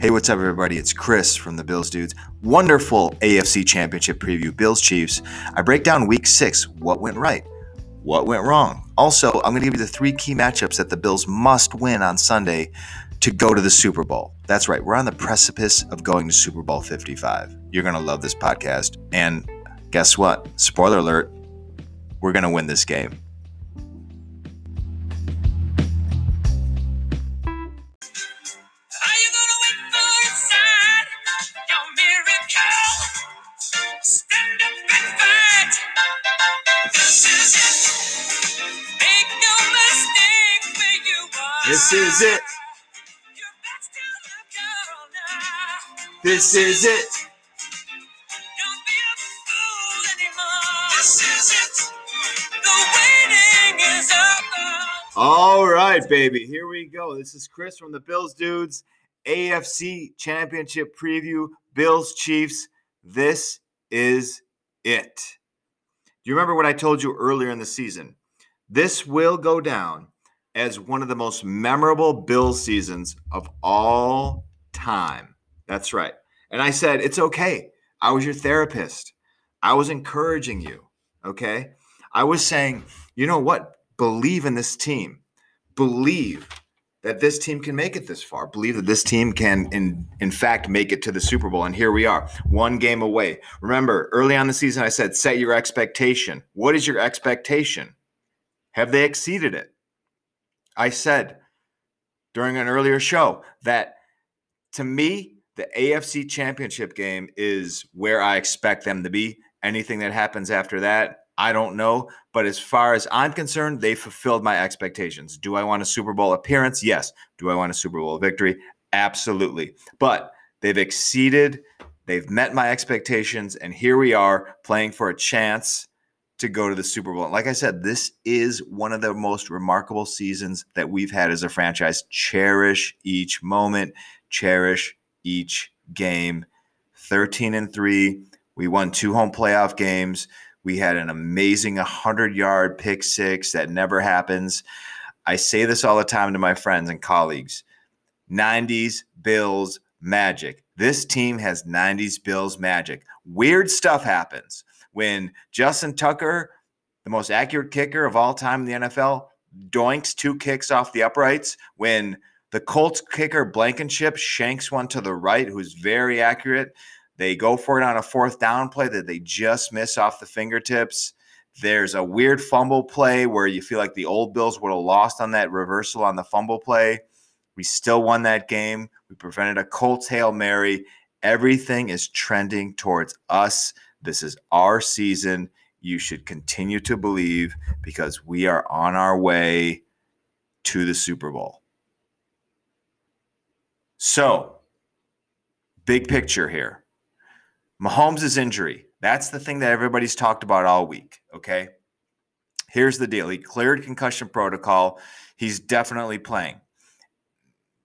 Hey, what's up, everybody? It's Chris from the Bills Dudes. Wonderful AFC Championship preview, Bills Chiefs. I break down week six what went right, what went wrong. Also, I'm going to give you the three key matchups that the Bills must win on Sunday to go to the Super Bowl. That's right, we're on the precipice of going to Super Bowl 55. You're going to love this podcast. And guess what? Spoiler alert, we're going to win this game. This is it. Your back's to the girl now. This is it. Don't be a fool anymore. This is it. The waiting is over. All right, baby. Here we go. This is Chris from the Bills Dudes AFC Championship preview. Bills Chiefs. This is it. Do you remember what I told you earlier in the season? This will go down as one of the most memorable Bill seasons of all time. That's right. And I said, it's okay. I was your therapist. I was encouraging you. Okay. I was saying, you know what? Believe in this team. Believe that this team can make it this far. Believe that this team can, in in fact, make it to the Super Bowl. And here we are, one game away. Remember, early on the season, I said, set your expectation. What is your expectation? Have they exceeded it? I said during an earlier show that to me, the AFC Championship game is where I expect them to be. Anything that happens after that, I don't know. But as far as I'm concerned, they fulfilled my expectations. Do I want a Super Bowl appearance? Yes. Do I want a Super Bowl victory? Absolutely. But they've exceeded, they've met my expectations, and here we are playing for a chance to go to the Super Bowl. Like I said, this is one of the most remarkable seasons that we've had as a franchise. Cherish each moment, cherish each game. 13 and 3. We won two home playoff games. We had an amazing 100 yard pick six that never happens. I say this all the time to my friends and colleagues 90s Bills magic. This team has 90s Bills magic. Weird stuff happens when Justin Tucker, the most accurate kicker of all time in the NFL, doinks two kicks off the uprights. When the Colts kicker Blankenship shanks one to the right, who's very accurate. They go for it on a fourth down play that they just miss off the fingertips. There's a weird fumble play where you feel like the old Bills would have lost on that reversal on the fumble play. We still won that game. We prevented a Colts Hail Mary. Everything is trending towards us. This is our season. You should continue to believe because we are on our way to the Super Bowl. So, big picture here. Mahomes' injury. That's the thing that everybody's talked about all week. Okay. Here's the deal. He cleared concussion protocol. He's definitely playing.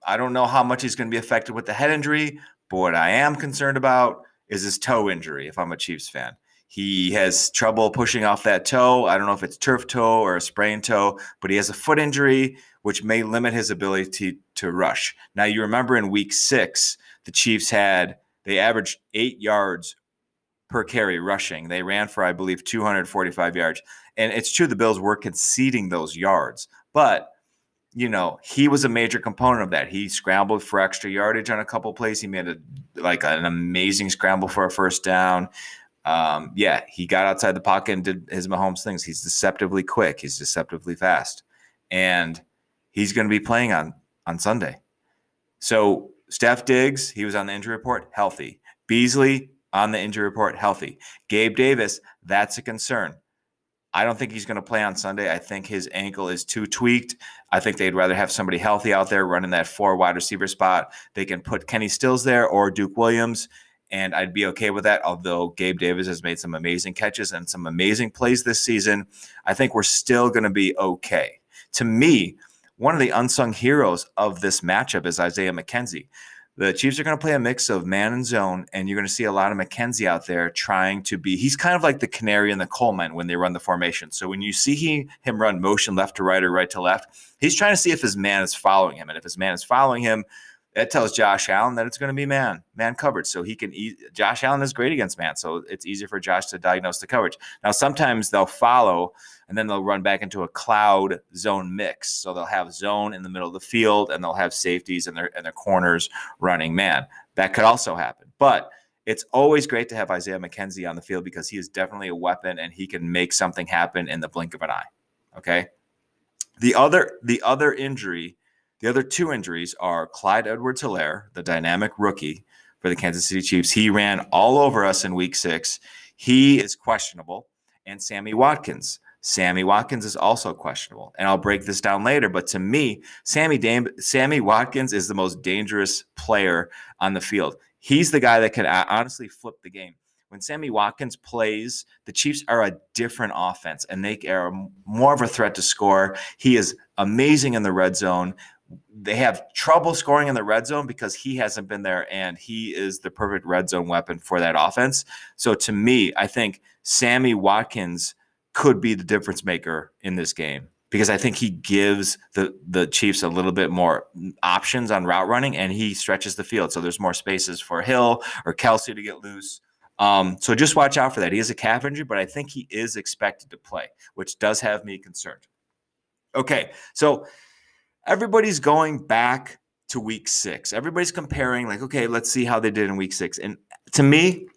I don't know how much he's going to be affected with the head injury, but what I am concerned about is his toe injury if I'm a Chiefs fan. He has trouble pushing off that toe. I don't know if it's turf toe or a sprained toe, but he has a foot injury, which may limit his ability to, to rush. Now, you remember in week six, the Chiefs had, they averaged eight yards per carry rushing. They ran for, I believe, 245 yards. And it's true the Bills were conceding those yards, but you know, he was a major component of that. He scrambled for extra yardage on a couple plays. He made a like an amazing scramble for a first down. Um, yeah, he got outside the pocket and did his Mahomes things. He's deceptively quick. He's deceptively fast, and he's going to be playing on on Sunday. So Steph Diggs, he was on the injury report, healthy. Beasley on the injury report, healthy. Gabe Davis, that's a concern. I don't think he's going to play on Sunday. I think his ankle is too tweaked. I think they'd rather have somebody healthy out there running that four wide receiver spot. They can put Kenny Stills there or Duke Williams, and I'd be okay with that. Although Gabe Davis has made some amazing catches and some amazing plays this season, I think we're still going to be okay. To me, one of the unsung heroes of this matchup is Isaiah McKenzie. The Chiefs are going to play a mix of man and zone, and you're going to see a lot of McKenzie out there trying to be. He's kind of like the canary in the coal mine when they run the formation. So when you see he, him run motion left to right or right to left, he's trying to see if his man is following him, and if his man is following him, that tells Josh Allen that it's going to be man, man coverage. So he can, e- Josh Allen is great against man. So it's easier for Josh to diagnose the coverage. Now, sometimes they'll follow and then they'll run back into a cloud zone mix. So they'll have zone in the middle of the field and they'll have safeties and their, and their corners running man. That could also happen. But it's always great to have Isaiah McKenzie on the field because he is definitely a weapon and he can make something happen in the blink of an eye. Okay. The other, the other injury the other two injuries are Clyde Edwards Helaire, the dynamic rookie for the Kansas City Chiefs. He ran all over us in week six. He is questionable. And Sammy Watkins. Sammy Watkins is also questionable. And I'll break this down later. But to me, Sammy, Dam- Sammy Watkins is the most dangerous player on the field. He's the guy that can uh, honestly flip the game. When Sammy Watkins plays, the Chiefs are a different offense and they are more of a threat to score. He is amazing in the red zone they have trouble scoring in the red zone because he hasn't been there and he is the perfect red zone weapon for that offense. So to me, I think Sammy Watkins could be the difference maker in this game because I think he gives the the Chiefs a little bit more options on route running and he stretches the field. So there's more spaces for Hill or Kelce to get loose. Um, so just watch out for that. He is a calf injury, but I think he is expected to play, which does have me concerned. Okay, so everybody's going back to week six. Everybody's comparing, like, okay, let's see how they did in week six. And to me,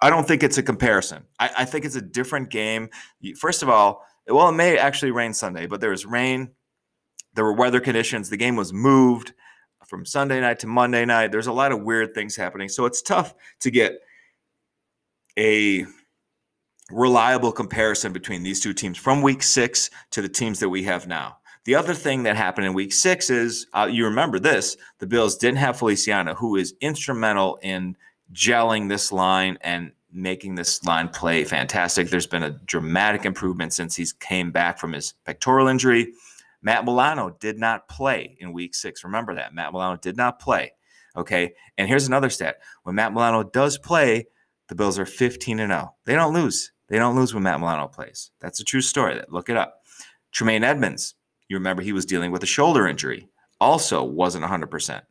I don't think it's a comparison. I, I think it's a different game. First of all, well, it may actually rain Sunday, but there was rain. There were weather conditions. The game was moved from Sunday night to Monday night. There's a lot of weird things happening. So it's tough to get a reliable comparison between these two teams from week six to the teams that we have now. The other thing that happened in week six is uh, you remember this the Bills didn't have Feliciano, who is instrumental in gelling this line and making this line play fantastic. There's been a dramatic improvement since he's came back from his pectoral injury. Matt Milano did not play in week six. Remember that. Matt Milano did not play. Okay. And here's another stat. When Matt Milano does play, the Bills are 15 and 0. They don't lose. They don't lose when Matt Milano plays. That's a true story. Look it up. Tremaine Edmunds you remember he was dealing with a shoulder injury, also wasn't 100%.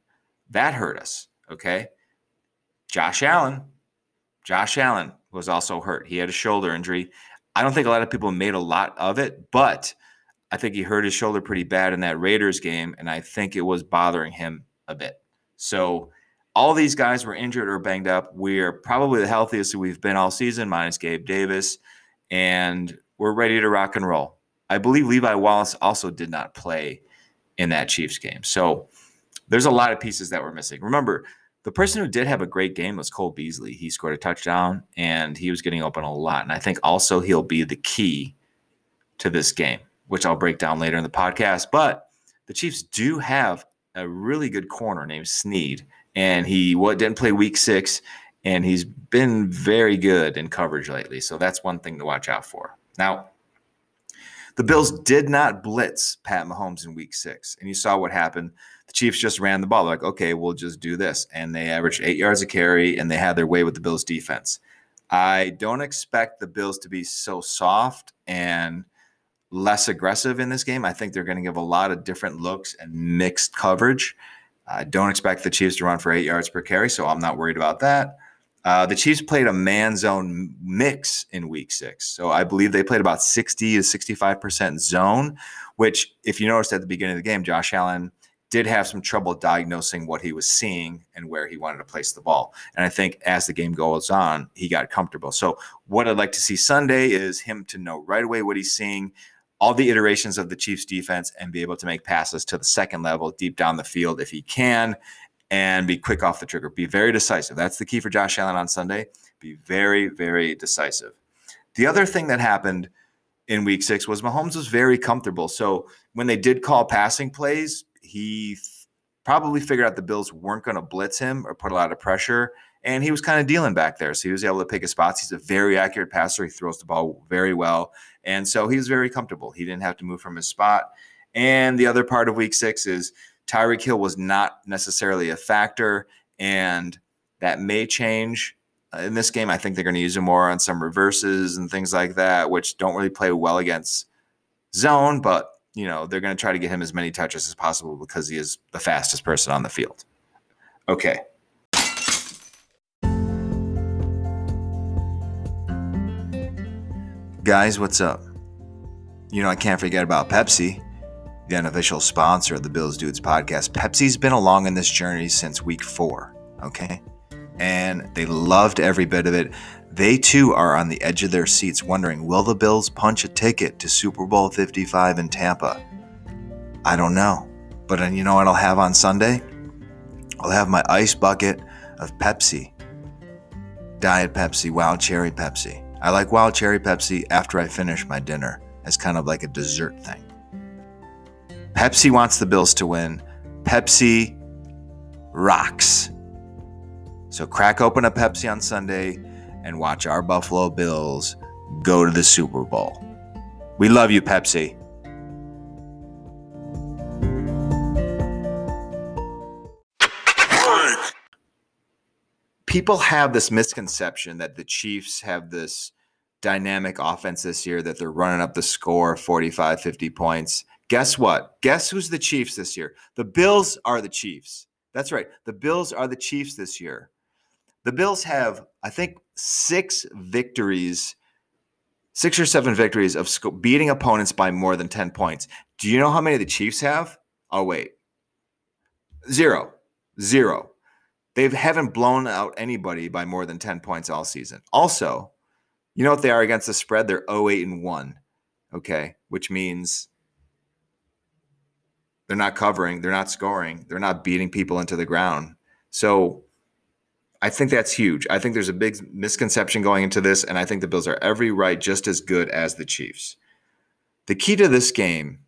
That hurt us. Okay. Josh Allen, Josh Allen was also hurt. He had a shoulder injury. I don't think a lot of people made a lot of it, but I think he hurt his shoulder pretty bad in that Raiders game, and I think it was bothering him a bit. So all these guys were injured or banged up. We're probably the healthiest we've been all season, minus Gabe Davis, and we're ready to rock and roll. I believe Levi Wallace also did not play in that Chiefs game. So there's a lot of pieces that were missing. Remember, the person who did have a great game was Cole Beasley. He scored a touchdown and he was getting open a lot. And I think also he'll be the key to this game, which I'll break down later in the podcast. But the Chiefs do have a really good corner named Sneed, and he what didn't play week six, and he's been very good in coverage lately. So that's one thing to watch out for. Now, the Bills did not blitz Pat Mahomes in week six. And you saw what happened. The Chiefs just ran the ball. They're like, okay, we'll just do this. And they averaged eight yards a carry and they had their way with the Bills defense. I don't expect the Bills to be so soft and less aggressive in this game. I think they're going to give a lot of different looks and mixed coverage. I don't expect the Chiefs to run for eight yards per carry, so I'm not worried about that. Uh, the Chiefs played a man zone mix in week six. So I believe they played about 60 to 65% zone, which, if you noticed at the beginning of the game, Josh Allen did have some trouble diagnosing what he was seeing and where he wanted to place the ball. And I think as the game goes on, he got comfortable. So what I'd like to see Sunday is him to know right away what he's seeing, all the iterations of the Chiefs defense, and be able to make passes to the second level deep down the field if he can, and be quick off the trigger. Be very decisive. That's the key for Josh Allen on Sunday. Be very, very decisive. The other thing that happened in week six was Mahomes was very comfortable. So when they did call passing plays, he th- probably figured out the Bills weren't going to blitz him or put a lot of pressure. And he was kind of dealing back there. So he was able to pick his spots. He's a very accurate passer. He throws the ball very well. And so he was very comfortable. He didn't have to move from his spot. And the other part of week six is Tyreek Hill was not necessarily a factor, and that may change uh, in this game. I think they're going to use him more on some reverses and things like that, which don't really play well against zone, but you know they're going to try to get him as many touches as possible because he is the fastest person on the field. Okay. Guys, what's up? You know, I can't forget about Pepsi, the unofficial sponsor of the Bills Dudes podcast. Pepsi's been along in this journey since week four, okay? And they loved every bit of it. They too are on the edge of their seats wondering will the Bills punch a ticket to Super Bowl 55 in Tampa? I don't know. But uh, you know what I'll have on Sunday? I'll have my ice bucket of Pepsi. Diet Pepsi, Wild Cherry Pepsi. I like Wild Cherry Pepsi after I finish my dinner as kind of like a dessert thing. Pepsi wants the Bills to win. Pepsi rocks. So crack open a Pepsi on Sunday and watch our Buffalo Bills go to the Super Bowl. We love you, Pepsi. people have this misconception that the Chiefs have this dynamic offense this year that they're running up the score 45 50 points. Guess what? Guess who's the Chiefs this year? The Bills are the Chiefs. That's right. The Bills are the Chiefs this year. The Bills have, I think, six victories, six or seven victories of beating opponents by more than 10 points. Do you know how many the Chiefs have? Oh, wait. Zero. Zero. They haven't blown out anybody by more than 10 points all season. Also, you know what they are against the spread? They're 08 and 1. Okay. Which means they're not covering, they're not scoring, they're not beating people into the ground. So I think that's huge. I think there's a big misconception going into this, and I think the Bills are every right just as good as the Chiefs. The key to this game,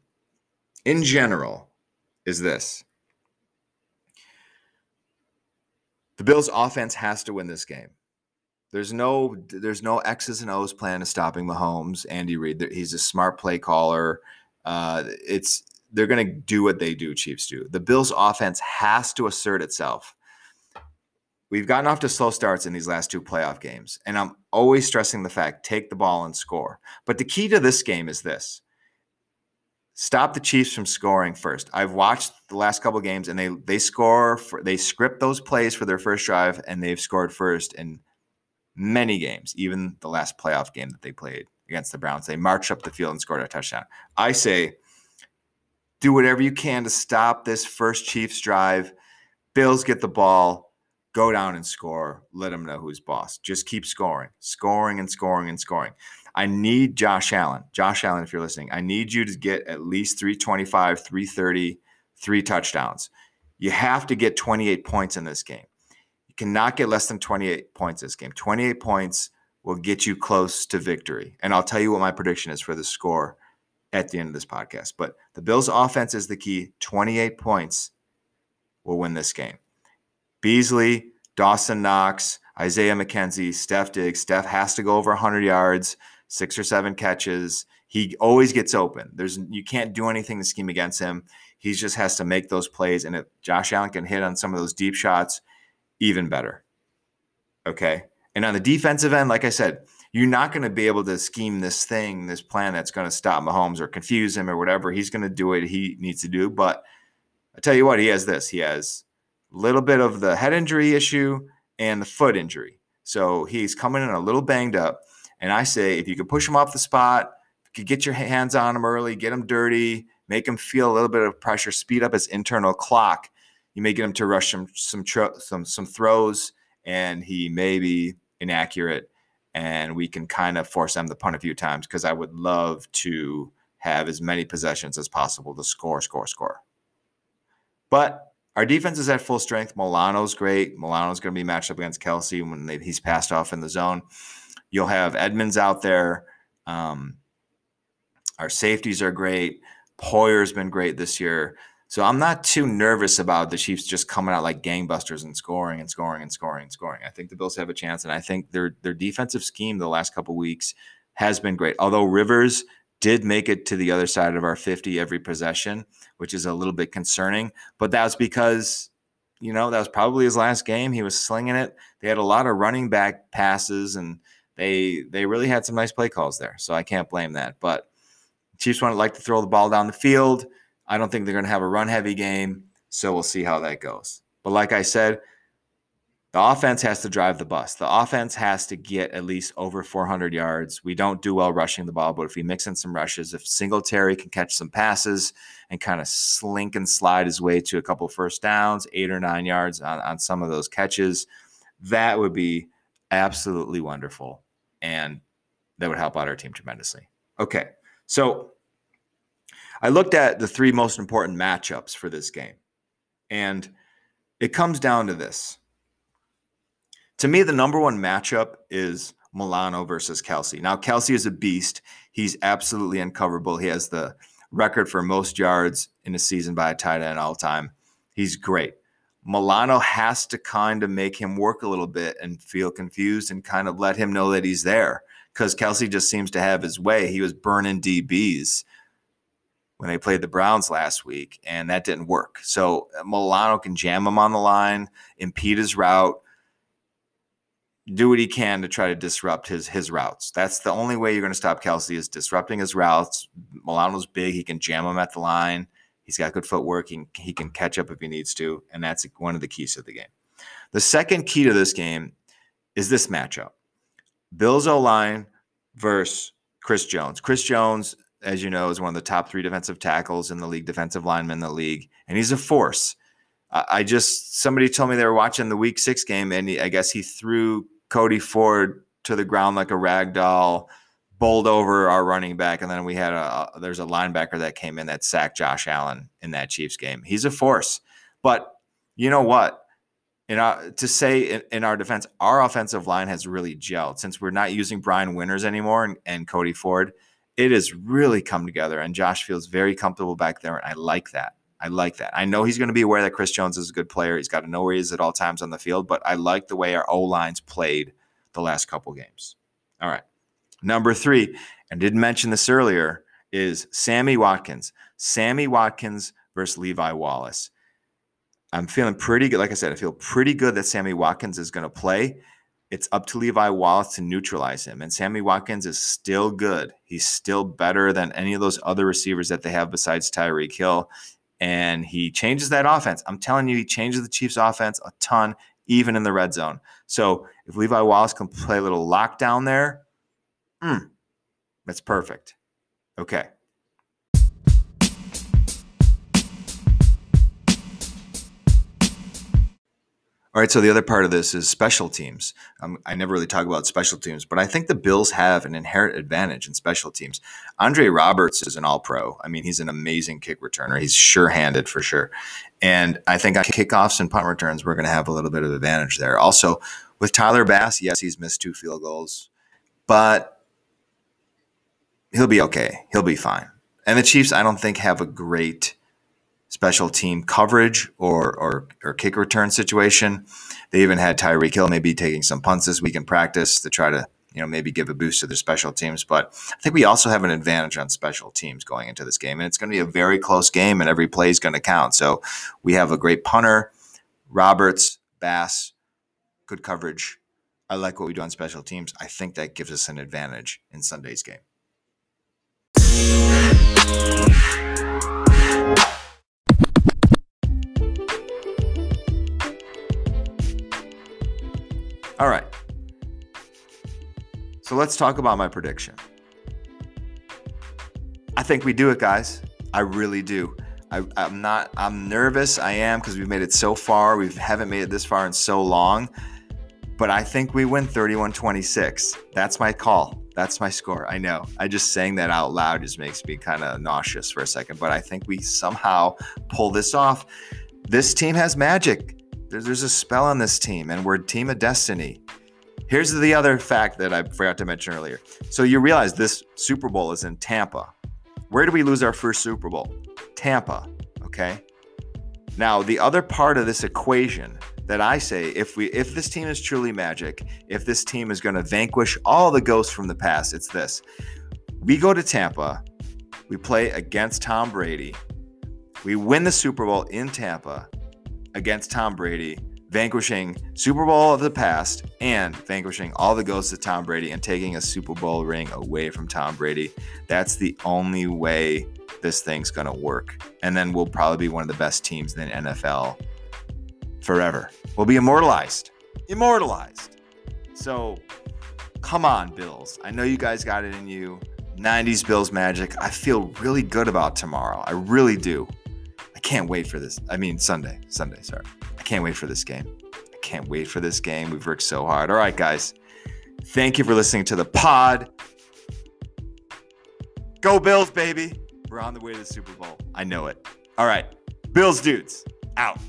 in general, is this the Bills offense has to win this game. There's no there's no X's and O's plan to stopping Mahomes. Andy Reid, he's a smart play caller. Uh, it's they're going to do what they do. Chiefs do. The Bills offense has to assert itself. We've gotten off to slow starts in these last two playoff games, and I'm always stressing the fact: take the ball and score. But the key to this game is this: stop the Chiefs from scoring first. I've watched the last couple games and they they score for, they script those plays for their first drive and they've scored first in many games, even the last playoff game that they played against the Browns. They marched up the field and scored a touchdown. I say do whatever you can to stop this first Chiefs drive. Bills get the ball, go down and score. Let them know who's boss. Just keep scoring, scoring and scoring and scoring. I need Josh Allen. Josh Allen, if you're listening, I need you to get at least 325, 330, three touchdowns. You have to get 28 points in this game. You cannot get less than 28 points this game. 28 points will get you close to victory. And I'll tell you what my prediction is for the score at the end of this podcast. But the Bills' offense is the key. 28 points will win this game. Beasley, Dawson Knox, Isaiah McKenzie, Steph Diggs. Steph has to go over 100 yards six or seven catches. He always gets open. There's you can't do anything to scheme against him. He just has to make those plays. And if Josh Allen can hit on some of those deep shots, even better. Okay. And on the defensive end, like I said, you're not going to be able to scheme this thing, this plan that's going to stop Mahomes or confuse him or whatever. He's going to do what he needs to do. But I tell you what, he has this. He has a little bit of the head injury issue and the foot injury. So he's coming in a little banged up. And I say, if you could push him off the spot, you get your hands on him early, get him dirty, make him feel a little bit of pressure, speed up his internal clock. You may get him to rush some some some some throws, and he may be inaccurate, and we can kind of force them to punt a few times because I would love to have as many possessions as possible to score, score, score. But our defense is at full strength. Milano's great. Milano's going to be matched up against Kelce when they, he's passed off in the zone. You'll have Edmunds out there. Um, our safeties are great. Poyer's been great this year. So I'm not too nervous about the Chiefs just coming out like gangbusters and scoring and scoring and scoring and scoring. I think the Bills have a chance, and I think their their defensive scheme the last couple weeks has been great. Although Rivers did make it to the other side of our 50 every possession, which is a little bit concerning. But that was because, you know, that was probably his last game. He was slinging it. They had a lot of running back passes and they they really had some nice play calls there. So I can't blame that. But Chiefs want to like to throw the ball down the field. I don't think they're going to have a run heavy game. So we'll see how that goes. But like I said, the offense has to drive the bus. The offense has to get at least over 400 yards. We don't do well rushing the ball, but if we mix in some rushes, if Singletary can catch some passes and kind of slink and slide his way to a couple first downs, eight or nine yards on, on some of those catches, that would be absolutely wonderful. And that would help out our team tremendously. Okay. So I looked at the three most important matchups for this game. And it comes down to this to me, the number one matchup is Milano versus Kelce. Now, Kelce is a beast. He's absolutely uncoverable. He has the record for most yards in a season by a tight end all time. He's great. Milano has to kind of make him work a little bit and feel confused and kind of let him know that he's there because Kelce just seems to have his way. He was burning DBs when they played the Browns last week, and that didn't work. So uh, Milano can jam him on the line, impede his route, do what he can to try to disrupt his his routes. That's the only way you're going to stop Kelce is disrupting his routes. Milano's big; he can jam him at the line. He's got good footwork. He, he can catch up if he needs to, and that's one of the keys to the game. The second key to this game is this matchup: Bills O line versus Chris Jones. Chris Jones, as you know, is one of the top three defensive tackles in the league, defensive lineman in the league, and he's a force. I just somebody told me they were watching the Week Six game, and he, I guess he threw Cody Ford to the ground like a rag doll, bowled over our running back, and then we had a there's a linebacker that came in that sacked Josh Allen in that Chiefs game. He's a force, but you know what? In our, to say in, in, our defense, our offensive line has really gelled since we're not using Brian Winters anymore and, and Cody Ford. It has really come together, and Josh feels very comfortable back there, and I like that. I like that. I know he's going to be aware that Chris Jones is a good player. He's got to know where he is at all times on the field, but I like the way our O lines played the last couple games. All right. Number three, and didn't mention this earlier, is Sammy Watkins. Sammy Watkins versus Levi Wallace. I'm feeling pretty good. Like I said, I feel pretty good that Sammy Watkins is going to play. It's up to Levi Wallace to neutralize him. And Sammy Watkins is still good. He's still better than any of those other receivers that they have besides Tyreek Hill and he changes that offense. I'm telling you, he changes the Chiefs' offense a ton, even in the red zone. So if Levi Wallace can play a little lockdown there, mm, that's perfect. Okay. All right, so the other part of this is special teams. Um, I never really talk about special teams, but I think the Bills have an inherent advantage in special teams. Andre Roberts is an all pro. I mean, he's an amazing kick returner. He's sure handed for sure. And I think on kickoffs and punt returns, we're going to have a little bit of advantage there. Also, with Tyler Bass, yes, he's missed two field goals, but he'll be okay. He'll be fine. And the Chiefs, I don't think, have a great special team coverage or, or, or kick return situation. They even had Tyreek Hill maybe taking some punts this week in practice to try to you know maybe give a boost to their special teams. But I think we also have an advantage on special teams going into this game, and it's going to be a very close game, and every play is going to count. So we have a great punter, Roberts, Bass, good coverage. I like what we do on special teams. I think that gives us an advantage in Sunday's game. All right. So let's talk about my prediction. I think we do it, guys. I really do. I, am not, I'm nervous. I am because we've made it so far. We haven't made it this far in so long. But I think we win 31 26. That's my call. That's my score. I know. I just saying that out loud just makes me kind of nauseous for a second. But I think we somehow pull this off. This team has magic there's a spell on this team, and we're team of destiny. Here's the other fact that I forgot to mention earlier. So you realize this Super Bowl is in Tampa. Where did we lose our first Super Bowl? Tampa. Okay. Now the other part of this equation that I say, if we if this team is truly magic, if this team is going to vanquish all the ghosts from the past, it's this. We go to Tampa, we play against Tom Brady, we win the Super Bowl in Tampa, against Tom Brady, vanquishing Super Bowl of the past and vanquishing all the ghosts of Tom Brady and taking a Super Bowl ring away from Tom Brady. That's the only way this thing's going to work. And then we'll probably be one of the best teams in the NFL forever. We'll be immortalized. Immortalized. So come on, Bills. I know you guys got it in you. 90s Bills magic. I feel really good about tomorrow. I really do. Can't wait for this. I mean, Sunday. Sunday, sorry. I can't wait for this game. I can't wait for this game. We've worked so hard. All right, guys. Thank you for listening to the pod. Go Bills, baby. We're on the way to the Super Bowl. I know it. All right. Bills dudes, out.